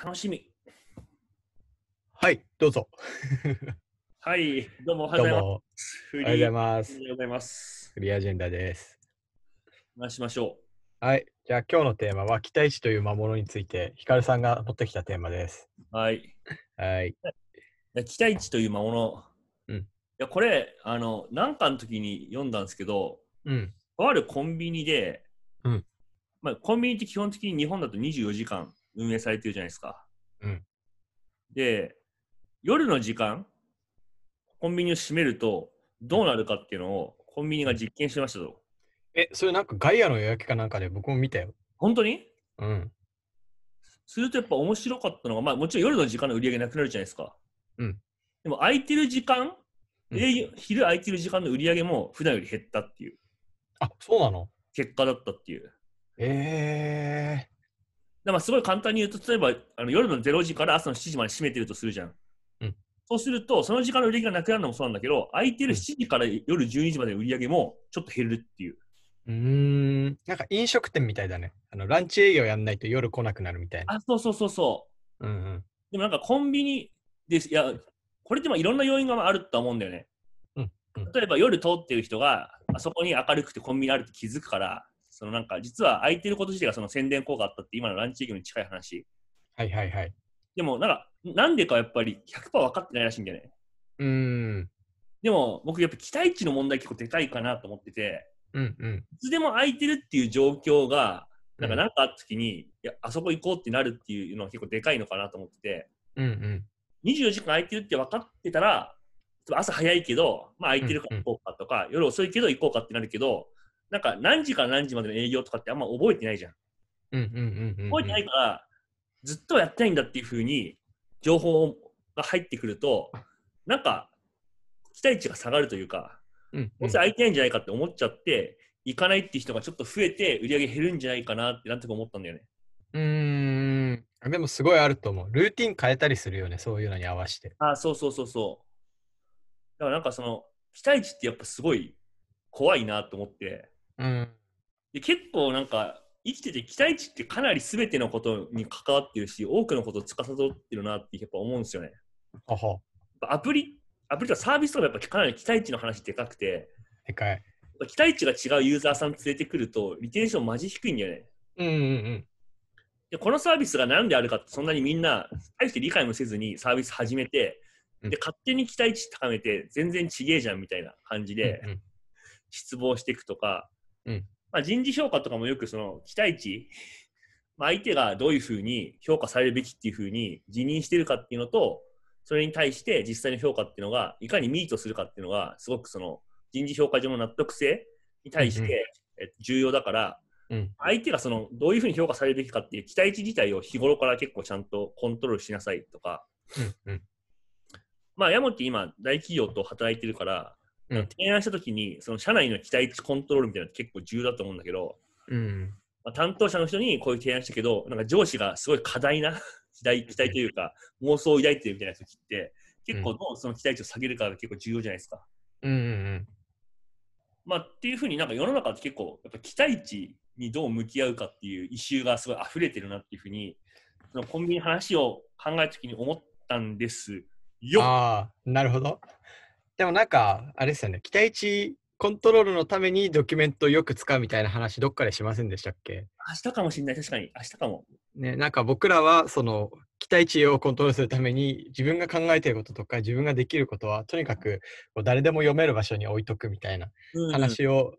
楽しみ。はい、どうぞ。はい、どうもおはようございます。おはようございおます。はようございます。フリーアジェンダです。お話ししましょはい、じゃあ今日のテーマは期待値という魔物について、ヒカルさんが持ってきたテーマです。う。はい。はい。期待値という魔物。うんいや、これ、あの、なんかの時に読んだんですけど、うん。とあるコンビニで、うんまあ、コンビニって基本的に日本だと24時間運営されてるじゃないですか。うんで、夜の時間、コンビニを閉めるとどうなるかっていうのをコンビニが実験しましたと。え、それなんかガイアの予約かなんかで僕も見たよ。本当に？うん。するとやっぱ面白かったのが、まあもちろん夜の時間の売り上げなくなるじゃないですか。うんでも空いてる時間、うん昼空いてる時間の売り上げも普段より減ったっていうあ、そうなの？結果だったっていう。えだからすごい簡単に言うと、例えばあの夜の0時から朝の7時まで閉めてるとするじゃん。うんそうすると、その時間の売り上げがなくなるのもそうなんだけど、空いてるうん7時から夜12時までの売り上げもちょっと減るっていう。ー。うーん。なんか飲食店みたいだね。あのランチ営業やんないと夜来なくなるみたいな。あ、そうそうそうそう。うんうん。でもなんかコンビニです。いや、これってまあいろんな要因があると思うんだよね。うんうん例えば夜通ってる人があそこに明るくてコンビニあるって気づくから、そのなんか実は空いてること自体がその宣伝効果あったって今のランチ営業に近い話。はいはいはい。でもなんか、なんでかやっぱり100%分かってないらしいんだよね。うーん。でも僕やっぱ期待値の問題結構でかいかなと思ってて、うんうん。いつでも空いてるっていう状況が、なんかうんなんかあった時に、いや、あそこ行こうってなるっていうのは結構でかいのかなと思ってて、うんうん。24時間空いてるって分かってたら、朝早いけど、まあ空いてるから行こうかとか、夜遅いけど行こうかってなるけど、なんか何時から何時までの営業とかってあんま覚えてないじゃん。覚えてないから、ずっとやってないんだっていうふうに情報が入ってくると、なんか期待値が下がるというか、うんうんもう空いてないんじゃないかって思っちゃって、行かないっていう人がちょっと増えて、売り上げ減るんじゃないかなってなんとか思ったんだよね。うーん。でもすごいあると思う。ルーティン変えたりするよね、そういうのに合わせて。あそうそうそうそう。だからなんかその、期待値ってやっぱすごい怖いなと思って、うん。で結構なんか、生きてて期待値ってかなり全てのことに関わってるし、多くのことを司ってるなってやっぱ思うんですよね。アプリ、アプリとかサービスとかもやっぱかなり期待値の話でかくて、でかい。期待値が違うユーザーさん連れてくると、リテンションマジ低いんだよね。うんうんうん。でこのサービスが何であるかってそんなにみんな大して理解もせずにサービス始めて、うんで勝手に期待値高めて全然ちげえじゃんみたいな感じでうんうん失望していくとか、うん。まあ、人事評価とかもよくその期待値、まあ、相手がどういうふうに評価されるべきっていうふうに辞任してるかっていうのとそれに対して実際の評価っていうのがいかにミートするかっていうのがすごくその人事評価上の納得性に対して、え重要だからうん。相手がそのどういうふうに評価されるべきかっていう期待値自体を日頃から結構ちゃんとコントロールしなさいとか、うんうん。まあ、ヤモって今、大企業と働いてるから、うん提案したときに、その社内の期待値コントロールみたいなのって結構重要だと思うんだけど、うんまあ、担当者の人にこういう提案したけど、なんか上司がすごい過大な 期待期待というか、妄想を抱いてるみたいな時って、結構どうその期待値を下げるかが結構重要じゃないですか。うんうんまあ、っていうふうになんか世の中って結構、やっぱ期待値にどう向き合うかっていうイシューがすごい溢れてるなっていうふうに、そのコンビニの話を考えたときに思ったんですよ。ああ、なるほど。でもなんか、あれですよね、期待値コントロールのためにドキュメントをよく使うみたいな話、どっかでしませんでしたっけ？明日かもしれない、確かに。明日かも。ね、なんか僕らはその期待値をコントロールするために自分が考えていることとか自分ができることはとにかく誰でも読める場所に置いとくみたいなうん。話を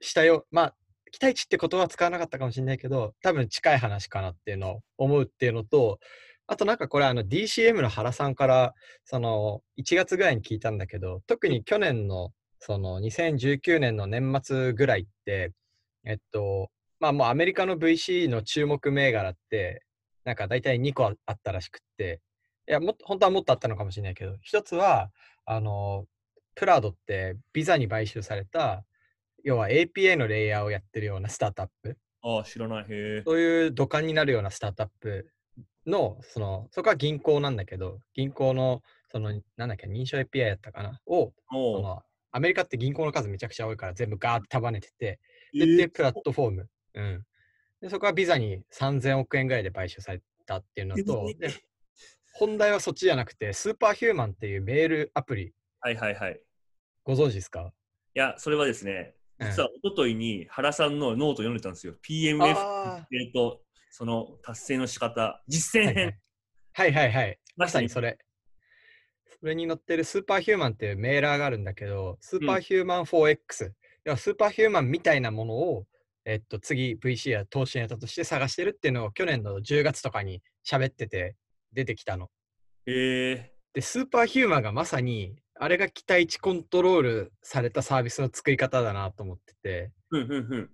したよ、まあ期待値って言葉は使わなかったかもしれないけど多分近い話かなっていうのを思うっていうのとあとなんかこれあの DCM の原さんからその1月ぐらいに聞いたんだけど特に去年のその2019年の年末ぐらいってえっとまあもうアメリカの VC の注目銘柄ってなんか大体2個あったらしくっていやもっと本当はもっとあったのかもしれないけど一つはあのプラドってビザに買収された要は APA のレイヤーをやってるようなスタートアップああ、知らない。へえ。そういう土管になるようなスタートアップのそのそこは銀行なんだけど銀行のそのなんだっけ認証 API やったかな？をそものアメリカって銀行の数めちゃくちゃ多いから全部ガーって束ねててう、で、えーでプラットフォーム。うん。で、そこはビザに3000億円ぐらいで買収されったっていうのと、で本題はそっちじゃなくて、 Superhuman っていうメールアプリ、はいはいはい。いご存知ですか？や、それはですね、うん実は一昨日に原さんのノート読んでたんですよ。PMF あえっと、その達成の仕方、実践編。ーはいはいはいはいはい。まさにそそれ。それに載ってる Superhuman っていうメーラーがあるんだけど、 Superhuman for X。要はスーパーヒューマンみたいなものを、えっと、次 VC や投資ネタとして探してるっていうのを去年の10月とかに喋ってて出てきたの。えで、スーパーヒューマンがまさに、あれが期待値コントロールされたサービスの作り方だなと思ってて、ー、ふんふんふん。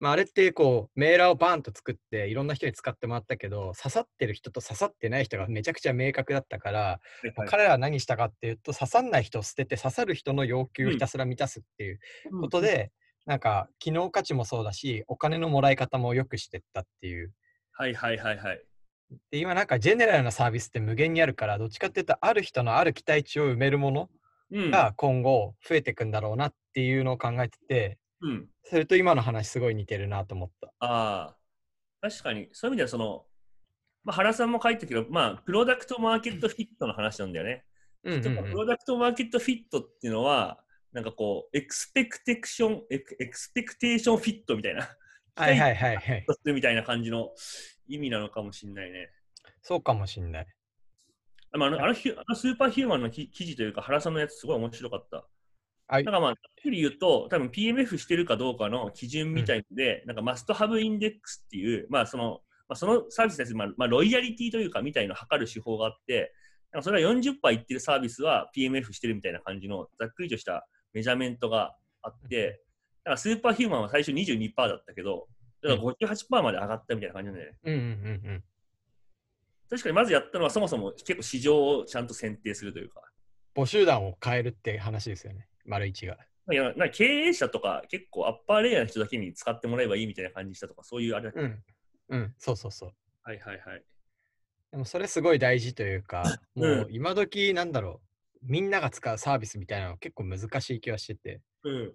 まあ、あれってこうメーラーをバーンと作っていろんな人に使ってもらったけど刺さってる人と刺さってない人がめちゃくちゃ明確だったから、はいはい彼らは何したかっていうと刺さんない人を捨てて刺さる人の要求をひたすら満たすっていうことで、なんか機能価値もそうだしお金のもらい方も良くしてったっていうはいはいはいはい。で今なんかジェネラルなサービスって無限にあるからどっちかっていうとある人のある期待値を埋めるものうん。が今後増えていくんだろうなっていうのを考えててうん。それと今の話すごい似てるなと思った。ああ、確かに、そういう意味では、その、まあ、原さんも書いたけど、まあ、プロダクトマーケットフィットの話なんだよね。うんうんでも product market fit っていうのは、なんかこう、エクスペクテクション、エク expectation fit みたいな、はいはいはいはい。みたいな感じの意味なのかもしれないね。そうかもしんない。あまああのあのあの Superhuman の記記事というか、原さんのやつ、すごい面白かった。はいなんかまあ、はっきり言うと、多分 PMF してるかどうかの基準みたいので、なんか must have index っていう、まあその、まあ、そのサービスに対する、まあ、まあ、ロイヤリティというか、みたいのを測る手法があって、なんかそれは40%いってるサービスは PMF してるみたいな感じの、ざっくりとしたメジャーメントがあって、だからスーパーヒューマンは最初22%だったけど、だから58%まで上がったみたいな感じなんだよね。うんうんうんうん。確かにまずやったのはそもそも結構市場をちゃんと選定するというか、募集団を変えるって話ですよね。丸一が。いやな経営者とか結構アッパーレイヤーの人だけに使ってもらえばいいみたいな感じにしたとか、そういうあれだっけ、うん。うん、そうそうそう。はいはいはい。でもそれすごい大事というか、もうう今時なんだろう。みんなが使うサービスみたいなの結構難しい気はしてて。うん。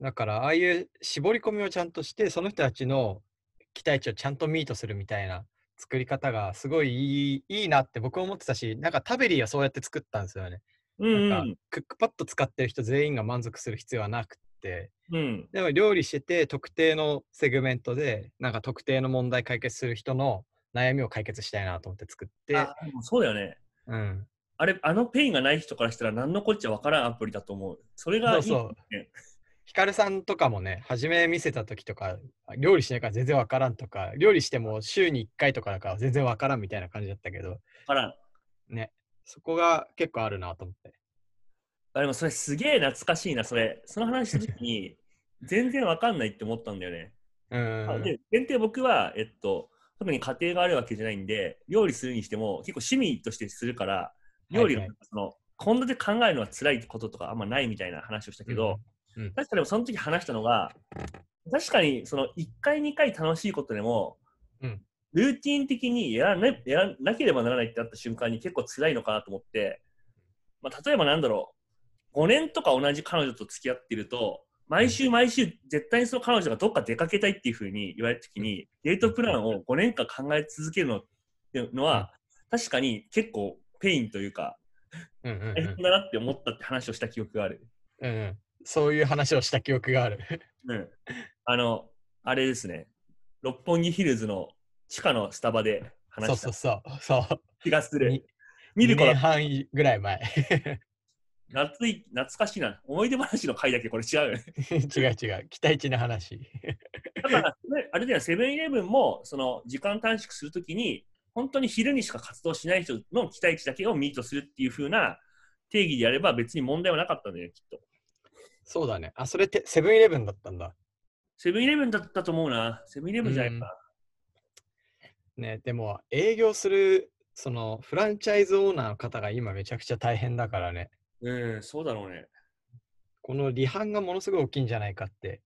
だからああいう絞り込みをちゃんとして、その人たちの期待値をちゃんとミートするみたいな作り方がすごいいいいいなって僕は思ってたし、なんかタベリーはそうやって作ったんですよね。うん、なんかクックパッド使ってる人全員が満足する必要はなくって、うん。でも料理してて特定のセグメントでなんか特定の問題解決する人の悩みを解決したいなと思って作って、そうだよね。うん、あれ、あの pain がない人からしたら何のこっちゃわからんアプリだと思う。それがいい、ね。そうそうヒカルさんとかもね、初め見せた時とか、料理しないから全然わからんとか、料理しても週に1回とかだから全然わからんみたいな感じだったけど、わからん。ね、そこが結構あるなと思って。あでもそれすげえ懐かしいな、それ。その話した時に、全然わかんないって思ったんだよね。うんあで、前提僕は、えっと、特に家庭があるわけじゃないんで、料理するにしても結構趣味としてするから、料理の、はいはい考えるのは辛いこととかあんまないみたいな話をしたけど、うんうん確かにその時話したのが、確かにその1回2回楽しいことでも、うんルーティン的にやら,、ね、やらなければならないってなった瞬間に結構辛いのかなと思って、まあ、例えばなんだろう、5年とか同じ彼女と付き合ってると、毎週毎週絶対にその彼女がどっか出かけたいっていうふうに言われた時に、デートプランを5年間考え続けるのっていうのは、確かに結構 pain というか、うんうんうん大変だなって思ったって話をした記憶がある。うんうんそういう話をした記憶がある。うん。あの、あれですね。六本木ヒルズの地下のスタバでそう話したそうそう。そう。気がするに。見る2年頃、半ぐらい前。夏い懐かしいな。思い出話の回だけこれ違うよね。違う違う。期待値の話。だから、ねあれだよ、セブンイレブンも、その、時間短縮するときに、本当に昼にしか活動しない人の期待値だけをミートするっていう風な定義でやれば別に問題はなかったんだよね、きっと。そうだね。あ、それってセブンイレブンだったんだ。セブンイレブンだったと思うな。セブンイレブンじゃないかね、でも営業する、そのフランチャイズオーナーの方が今めちゃくちゃ大変だからね。な。うん、そうだろうね。この離反がものすごい大きいんじゃないかって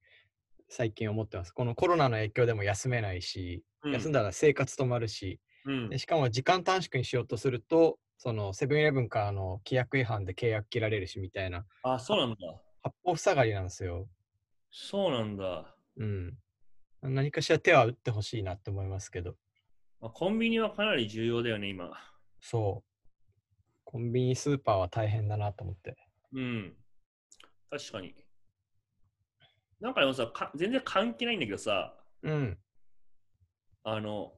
最近思ってます。このコロナの影響でも休めないし、うん休んだら生活止まるし、うんで。しかも時間短縮にしようとすると、そのセブンイレブンからの規約違反で契約切られるしみたいな、あ、そうなんだ。八方塞がりなんですよ。そうなんだ。うん。何かしら手は打ってほしいなって思いますけど。まあ、コンビニはかなり重要だよね、今。そう。コンビニ、スーパーは大変だなと思って。うん。確かに。なんかでもさ、か全然関係ないんだけどさ、うん。あの、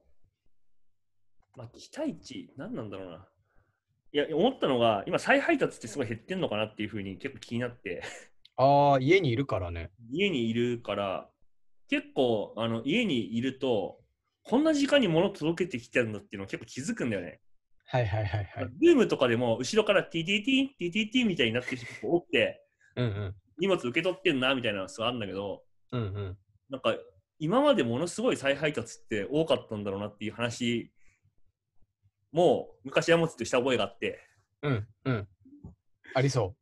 まあ、期待値、何なんだろうな。いや、思ったのが、今、再配達ってすごい減ってんのかなっていうふうに結構気になって、ああ、家にいるからね。家にいるから、結構、あの家にいると、こんな時間に物届けてきてるんだっていうのを結構気づくんだよね。はいはいはいはい。ルームとかでも、後ろからティティティン、ティティティンみたいになってる人結構多くて、うんうん。荷物受け取ってんなみたいなのがあるんだけど、うんうん。なんか今までものすごい再配達って多かったんだろうなっていう話も昔山本とした覚えがあって、うんうん。ありそ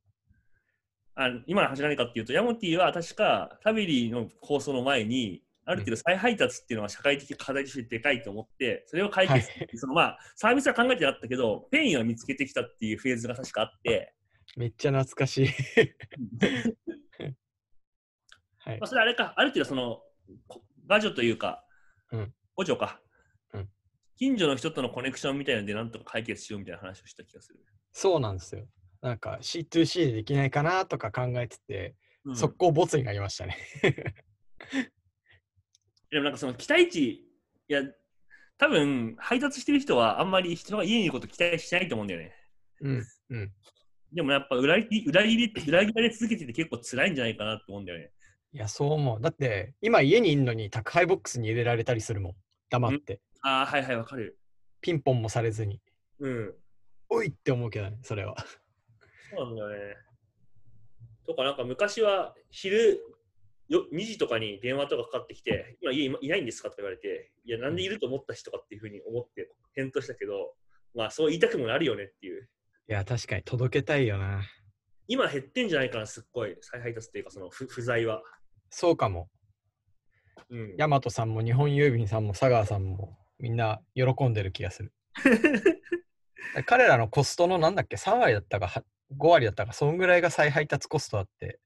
あ今の話何かっていうと、ヤモティは確かタビリーの構想の前に、ある程度再配達っていうのは社会的課題としてでかいと思って、それを解決するっていうそのまあサービスは考えてなかったけど、 pain は見つけてきたっていうフェーズが確かあって、う。めっちゃ懐かしい。はいまあ、。それあれか、ある程度その、こガジョというか、うん補助か、うん近所の人とのコネクションみたいなのでなんとか解決しようみたいな話をした気がする。そうなんですよ。なんか C2C でできないかなとか考えてて、うん速攻ボツになりましたね。でもなんかその期待値、いや、多分配達してる人はあんまり人が家にいること期待しないと思うんだよね。うんうん。でもやっぱ裏切り裏切り裏切られ続けてて結構辛いんじゃないかなと思うんだよね。いや、そう思う。だって、今家にいるのに宅配ボックスに入れられたりするもん。黙って。ああ、はいはい、わかる。ピンポンもされずに。うん。おいって思うけどね、それは。そうなんだよね。とかなんか昔は昼よ2時とかに電話とかかかってきて、今家いないんですかとか言われて、いや、なんでいると思った人かっていうふうに思って返答したけど、まあそう言いたくもなるよねっていう。いや、確かに届けたいよな。今減ってんじゃないかな、すっごい。再配達っていうか、その不不在は。そうかも。うん。ヤマトさんも日本郵便さんも佐川さんもみんな喜んでる気がする。彼らのコストのなんだっけ ?3 割だったかは5割だったか、そんぐらいが再配達コストだって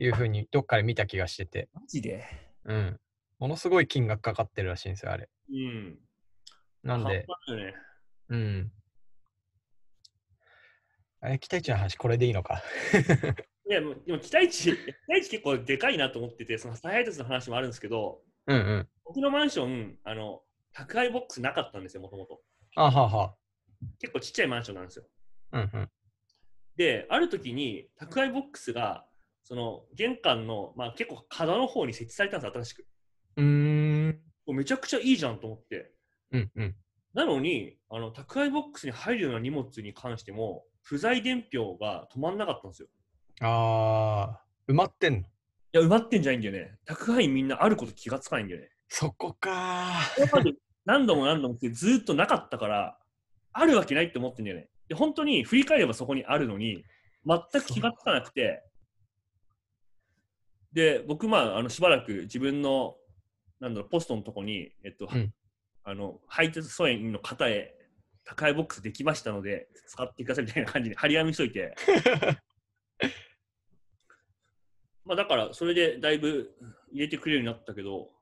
いうふうにどっかで見た気がしてて、マジで？うん。ものすごい金額かかってるらしいんですよ、あれ。うん。なんで、ね。うん。あれ、期待値の話、これでいいのか。いや、もうでも期待値、期待値結構でかいなと思ってて、その再配達の話もあるんですけど、うんうん。僕のマンション、あの、宅配ボックスなかったんですよ、もともと。あはは。結構ちっちゃいマンションなんですよ。うんうん。で、ある時に宅配ボックスが、その玄関の、まあ、結構角の方に設置されたんです、新しく。うーん。めちゃくちゃいいじゃんと思って。うんうん。なのに、あの宅配ボックスに入るような荷物に関しても、不在伝票が止まんなかったんですよ。あー、埋まってんの？いや、埋まってんじゃないんだよね。宅配員みんなあること気がつかないんだよね。そこか何度も何度もってずっとなかったから、あるわけないって思ってんだよね。で、本当に振り返ればそこにあるのに、全く気がつかなくて、で、僕、まあ、あのしばらく自分の、なんだろう、ポストのとこに、えっと、うんあの、配達疎遠の方へ、宅配ボックスできましたので、使ってくださいみたいな感じで張り紙しといて、まあ、だから、それでだいぶ入れてくれるようになったけど、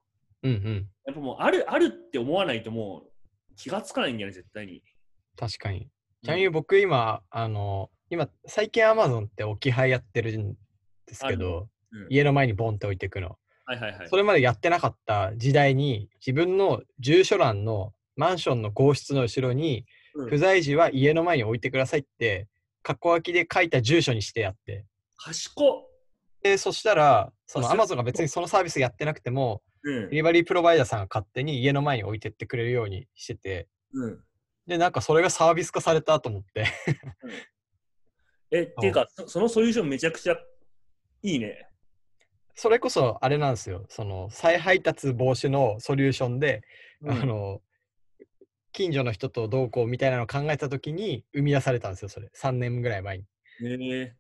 うんうん。やっぱもうある、あるって思わないともう気がつかないんだよね、絶対に。確かに。ちなみに僕今、あの、今、最近 Amazon って置き配やってるんですけど、うん家の前にボンって置いていくの。はいはいはい。それまでやってなかった時代に、自分の住所欄のマンションの号室の後ろに、うん不在時は家の前に置いてくださいって、括弧書きで書いた住所にしてやって。賢っ。でで、そしたら、そのあそう Amazon が別にそのサービスやってなくても、うんデリバリープロバイダーさんが勝手に家の前に置いてってくれるようにしてて、うん。で、なんかそれがサービス化されたと思って。え、っていうか、そそのソリューションめちゃくちゃいいね。それこそあれなんですよ。その再配達防止のソリューションで、うんあの、近所の人とどうこうみたいなのを考えたときに生み出されたんですよ、それ。3年ぐらい前に。ねえ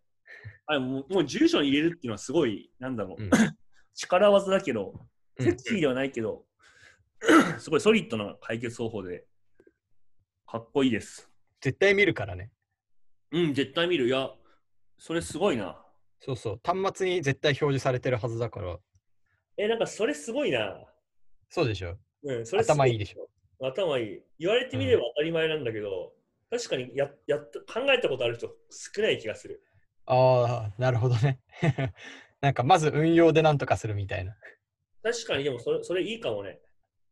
あれもうもう住所に入れるっていうのはすごい、なんだろう、うん 力技だけど、うんセクシーではないけど、すごいソリッドな解決方法で、かっこいいです。絶対見るからね。うん、絶対見る。いや、それすごいな。そうそう。端末に絶対表示されてるはずだから。え、なんかそれすごいな。そうでしょ。うん、それ頭いいでしょ。頭いい。言われてみれば当たり前なんだけど、確かにややっ考えたことある人少ない気がする。ああ、なるほどね。なんかまず運用でなんとかするみたいな。確かにでもそれそれいいかもね。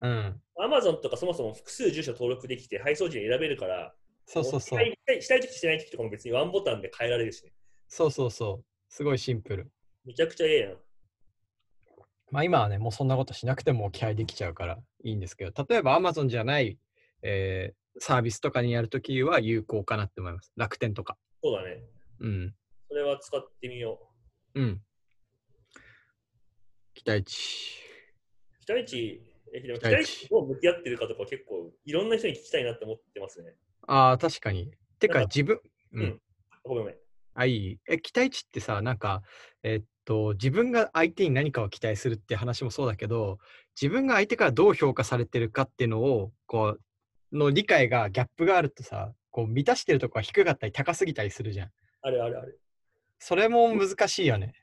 うん。アマゾンとかそもそも複数住所登録できて配送時に選べるから、そうそうそう。したいしたい時してない時とかも別にワンボタンで変えられるしね。そうそうそう。すごいシンプル。めちゃくちゃええやん。まあ今はね、もうそんなことしなくても置き配できちゃうからいいんですけど、例えば Amazon じゃない、えーサービスとかにやるときは有効かなって思います。楽天とか。そうだね。うん。それは使ってみようん。期待値。う。期待値、えでも期期待値どう向き合ってるかとか結構いろんな人に聞きたいなって思ってますね。ああ、確かに。てか自分、ううんん。ごめんごめん。あ、いい。え、期待値ってさ、なんか、えっと、自分が相手に何かを期待するって話もそうだけど、自分が相手からどう評価されてるかっていうのを、こう、の理解が、ギャップがあるとさ、こう、満たしてるとこが低かったり高すぎたりするじゃん。あるあるある。それも難しいよね。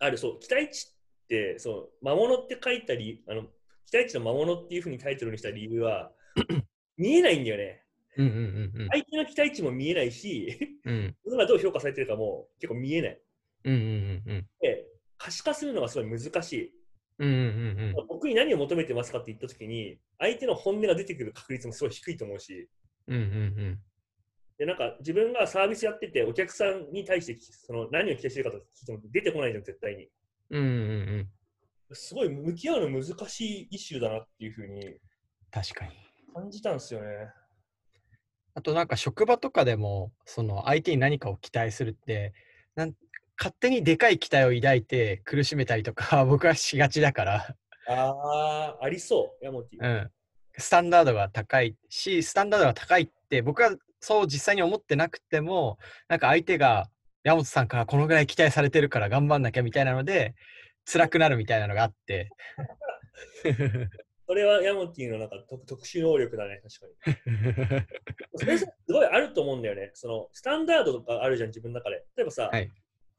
ある、そう。期待値って、そう、魔物って書いたり、あの、期待値の魔物っていうふうにタイトルにした理由は、見えないんだよね。うんうんうん相手の期待値も見えないし、うん。うん自分がどう評価されてるかも結構見えない。うんうんうんうん。で、可視化するのがすごい難しい。うんうんうんうん。僕に何を求めてますかって言ったときに、相手の本音が出てくる確率もすごい低いと思うし、うんうんでなんか自分がサービスやってて、お客さんに対してその何を期待してるかと聞いても出てこないじゃん、絶対に。うん。うんうんうん。すごい向き合うの難しいイシューだなっていうふうに確かに。感じたんですよね。あとなんか職場とかでも、その相手に何かを期待するって、なん勝手にでかい期待を抱いて苦しめたりとか 僕はしがちだから、ああ、ありそう、ヤモティ。うん、スタンダードが高いし、スタンダードが高いって僕はそう実際に思ってなくても、なんか相手が山本さんからこのぐらい期待されてるから頑張んなきゃみたいなので、辛くなるみたいなのがあって。それはヤモティのなんか特特殊能力だね、確かに。それすごいあると思うんだよね。そのスタンダードとかあるじゃん、自分の中で。例えばさ、はい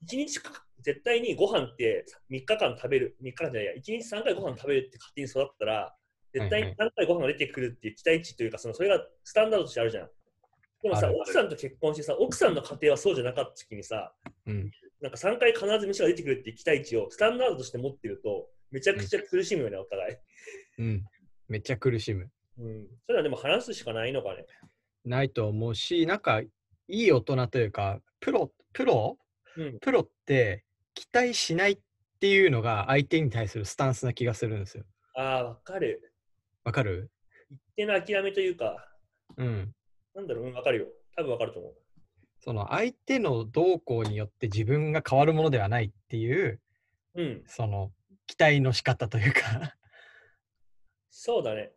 一日か絶対にご飯って3日間食べる、3日間じゃないや、1日3回ご飯食べるって勝手に育ったら、絶対に3回ご飯が出てくるっていう期待値というか、そのそれがスタンダードとしてあるじゃん。でもさ、奥さんと結婚してさ、奥さんの家庭はそうじゃなかった時にさ、うん、なんか3回必ず飯が出てくるっていう期待値をスタンダードとして持ってると、めちゃくちゃ苦しむよね、お互い。うん、めっちゃ苦しむ。うん。それはでも話すしかないのかね。ないと思うし、なんかいい大人というか、プロ、プロ？うん。プロって期待しないっていうのが相手に対するスタンスな気がするんですよ。ああ、わかる。わかる？一定の諦めというか、うん。なんだろう、うん、わかるよ。多分わかると思う。その相手の動向によって自分が変わるものではないっていう、うん。その期待の仕方というかそうだね。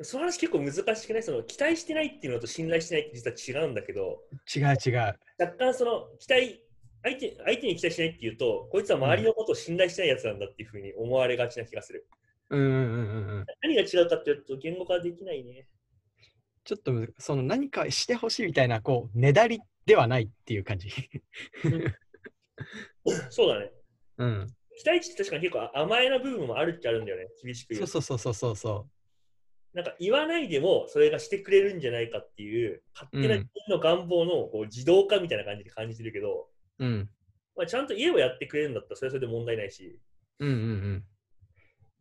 その話結構難しくない？その期待してないっていうのと信頼してないって実は違うんだけど、違う違う。若干その期待、相手相手に期待しないっていうと、こいつは周りのことを信頼してないやつなんだっていうふうに思われがちな気がする。うんうんうんうんうん。何が違うかっていうと、言語化できないね。ちょっとその何かしてほしいみたいな、こう、ねだりではないっていう感じ。そうだね。うん。期待値って確かに結構甘えな部分もあるっちゃあるんだよね。厳しく言そう。そうそうそうそうそなんか言わないでもそれがしてくれるんじゃないかっていう勝手なうん自分の願望のこう自動化みたいな感じで感じてるけど、う。うん。まあ、ちゃんと言えばやってくれるんだったらそれはそれで問題ないし。うんうんうん。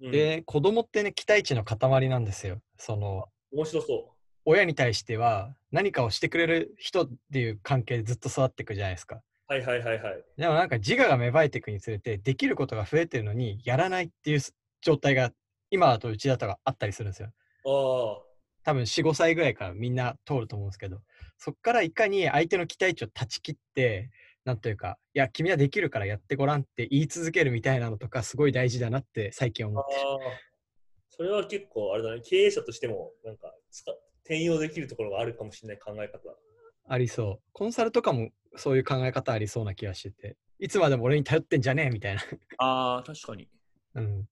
うん、で、子供ってね、期待値の塊なんですよ。その、面白そ親に対しては何かをしてくれる人っていう関係でずっと育っていくじゃないですか。う。はいはいはいはい。でもなんか自我が芽生えていくにつれて、できることが増えてるのに、やらないっていう状態が、今だとうちだとがあったりするんですよ。あ多分4、5歳ぐらいからみんな通ると思うんですけど、そこからいかに相手の期待値を断ち切って、なんというか、いや、君はできるからやってごらんって言い続けるみたいなのとか、すごい大事だなって最近思あ、あってる。あ。それは結構あれだね、経営者としてもなんか使転用できるところがあるかもしれない考え方。ありそう。コンサルとかもそういう考え方ありそうな気がしてて、いつまでも俺に頼ってんじゃねえみたいな。ああ、確かに。うん。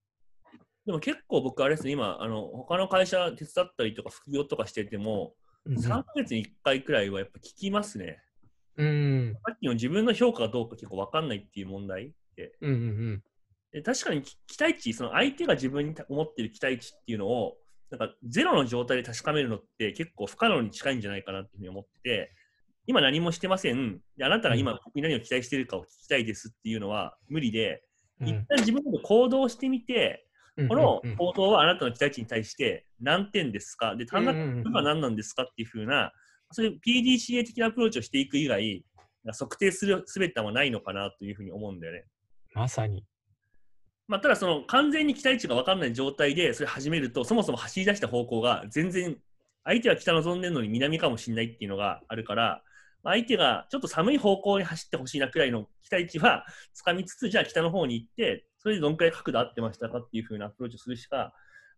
でも結構僕あれですね、今、あの他の会社手伝ったりとか副業とかしてても、うん3ヶ月に1回くらいはやっぱ聞きますね。うん。さっきの自分の評価がどうか結構分かんないっていう問題でうんうんで確かにき期待値、その相手が自分に思ってる期待値っていうのをなんかゼロの状態で確かめるのって結構不可能に近いんじゃないかなっていうふうに思ってて、今何もしてません。であなたが今僕に何を期待しているかを聞きたいですっていうのは無理で、うん一旦自分で行動してみて、うんこの行動はあなたの期待値に対して何点ですか？で、単なうんうんうんるは何なんですかっていうふうな、そういう PDCA 的なアプローチをしていく以外、測定するすべてはないのかなというふうに思うんだよね。まさに。まあ、ただ、その完全に期待値が分かんない状態でそれ始めると、そもそも走り出した方向が全然、相手は北望んでるのに南かもしれないっていうのがあるから、まあ相手がちょっと寒い方向に走ってほしいなくらいの期待値はつかみつつ、じゃあ北の方に行って、それでどんくらい角度合ってましたかっていう風なアプローチをするしか、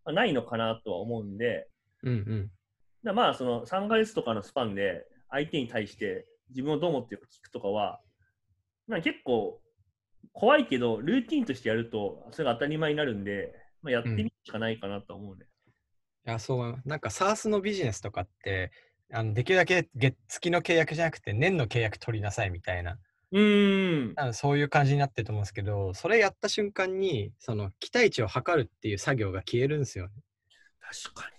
まあないのかなとは思うんで、うんうん。まあその3ヶ月とかのスパンで相手に対して自分をどう思ってるか聞くとかは、まあ、結構怖いけど、ルーティンとしてやると、それが当たり前になるんで、まあ、やってみるしかないかなとは思うね。いや、そう。なんか SARS のビジネスとかって、あのできるだけ月月の契約じゃなくて年の契約取りなさいみたいな、うーん。そういう感じになってると思うんですけど、それやった瞬間に、その期待値を測るっていう作業が消えるんですよね。確か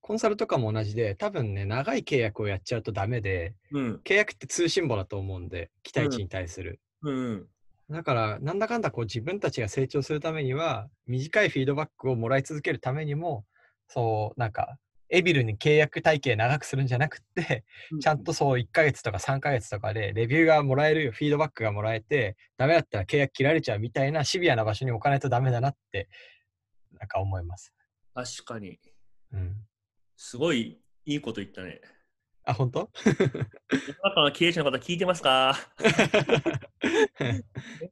コンサルとかも同じで、多分ね、長い契約をやっちゃうとダメで、に。うん。契約って通信簿だと思うんで、期待値に対する。うん。だから、なんだかんだこう自分たちが成長するためには、短いフィードバックをもらい続けるためにも、そう、なんか、エビルに契約体系長くするんじゃなくって、ちゃんとそう1ヶ月とか3ヶ月とかでレビューがもらえる、フィードバックがもらえて、ダメだったら契約切られちゃうみたいなシビアな場所に置かないとダメだなって、なんか思います。確かに。うん。すごいいいこと言ったね。あ、本当？世の中の経営者の方聞いてますか？ね、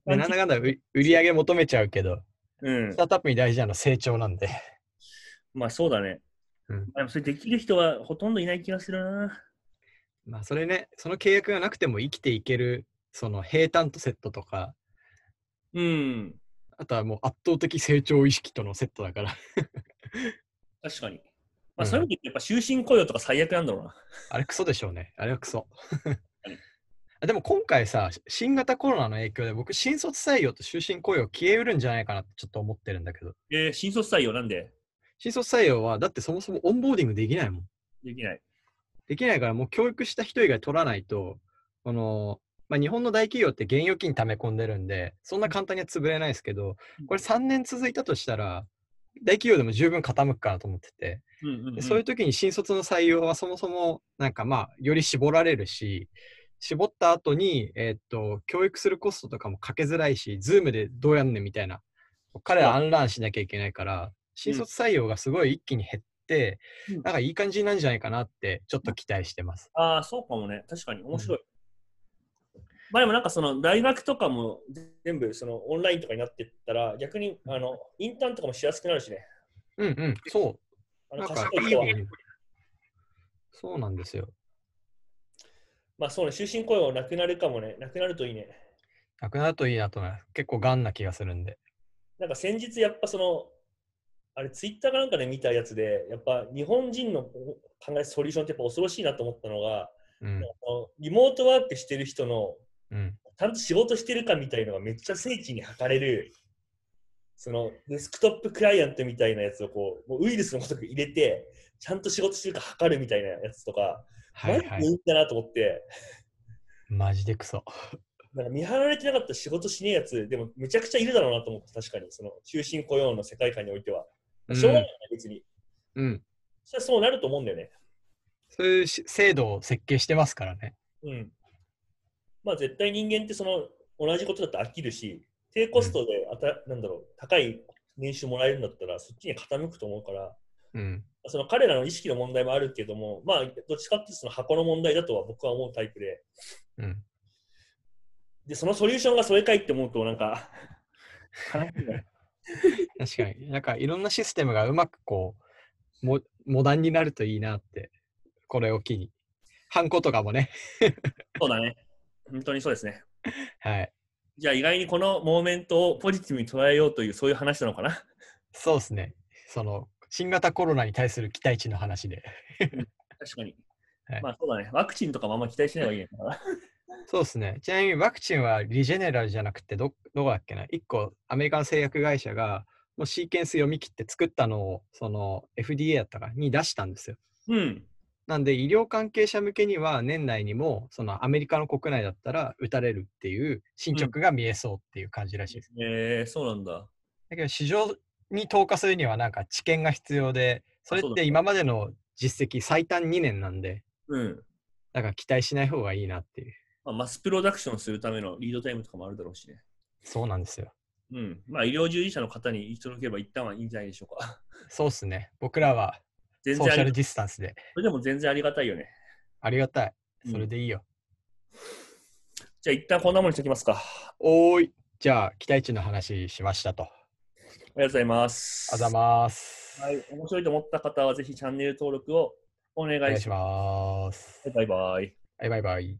なんだかんだ売売り上げ求めちゃうけど、うんスタ。ートアップに大事なの成長なんで。まあそうだね。うんでもそれできる人はほとんどいない気がするな。まあそれね、その契約がなくても生きていける、その平坦とセットとか、うん。あとはもう圧倒的成長意識とのセットだから。確かに。まあうんそういう意味でやっぱ終身雇用とか最悪なんだろうな。あれクソでしょうね。あれはクソ。あでも今回さ、新型コロナの影響で僕、新卒採用と終身雇用消えうるんじゃないかなってちょっと思ってるんだけど。えー、新卒採用なんで？新卒採用は、だってそもそも onboarding できないもん。できない。できないから、もう教育した人以外取らないと、この、まあ、日本の大企業って現預金溜め込んでるんで、そんな簡単には潰れないですけど、これ3年続いたとしたら、大企業でも十分傾くかなと思ってて、うんうんうん。でそういう時に新卒の採用はそもそもなんかまあより絞られるし絞った後にえーっと教育するコストとかもかけづらいし Zoom でどうやんねんみたいな。彼らアンランしなきゃいけないから新卒採用がすごい一気に減って、うんなんかいい感じなんじゃないかなってちょっと期待してます。ああ、そうかもね。確かに面白い。まあでもなんかその大学とかも全部そのオンラインとかになってったら逆にあのインターンとかもしやすくなるしね。うんうん、そあう。なの賢い人は。そうなんですよ。まあそうね、終身雇用なくなるかもね。なくなるといいね。なくなるといいなと思います。結構ガンな気がするんで。なんか先日やっぱその、あれツイッターかなんかで見たやつで、やっぱ日本人の考えるソリューションってやっぱ恐ろしいなと思ったのが、うん。リモートワークしてる人のうん。ちゃんと仕事してるかみたいのがめっちゃ精緻に測れる、そのデスクトップクライアントみたいなやつをこう、もうウイルスのごとく入れて、ちゃんと仕事してるか測るみたいなやつとか、はいはい。マジでいいんだなと思って、マジでクソ。なんか見張られてなかったら仕事しねえやつ、でもめちゃくちゃいるだろうなと思って、確かに、その終身雇用の世界観においては。うんしょうがないね、別に。うん。そそうなると思うんだよね。そういうし制度を設計してますからね。うん。まあ絶対人間ってその同じことだと飽きるし、低コストであた、なんだろう、高い年収もらえるんだったら、そっちに傾くと思うから、うん。その彼らの意識の問題もあるけども、まあ、どっちかっていうとその箱の問題だとは僕は思うタイプで、うん。で、そのソリューションがそれかいって思うと、なんか、悲しいね。確かに。なんかいろんなシステムがうまくこう、モモダンになるといいなって、これを機に。ハンコとかもね。そうだね。本当にそうですね。はい。じゃあ意外にこのモーメントをポジティブに捉えようというそういう話なのかな？そうですね。その、新型コロナに対する期待値の話で。確かに。はいまあそうだね。ワクチンとかもあんま期待しない方がいいのかな。そうですね。ちなみにワクチンはリジェネラルじゃなくてど、どこだっけな ?1 個アメリカの製薬会社がもうシーケンス読み切って作ったのを、その FDA やったかに出したんですよ。うん。なんで医療関係者向けには年内にもそのアメリカの国内だったら打たれるっていう進捗が見えそうっていう感じらしいです。えー、そうなんだ。だけど市場に投下するにはなんか知見が必要で、それって今までの実績最短2年なんで、うん。だから期待しない方がいいなっていう。まあ、マスプロダクションするためのリードタイムとかもあるだろうしね。そうなんですよ。うん。まあ、医療従事者の方に言い届ければ一旦はいいんじゃないでしょうか。そうっすね。僕らはソーシャルディスタンスで。それでも全然ありがたいよね。ありがたい。うんそれでいいよ。じゃあ一旦こんなものにしておきますか。あおーい。じゃあ、期待値の話しましたと。ありがとうございます。ざます。はい。面白いと思った方はぜひチャンネル登録をお願いします。バイバイ。はい、バイバイ。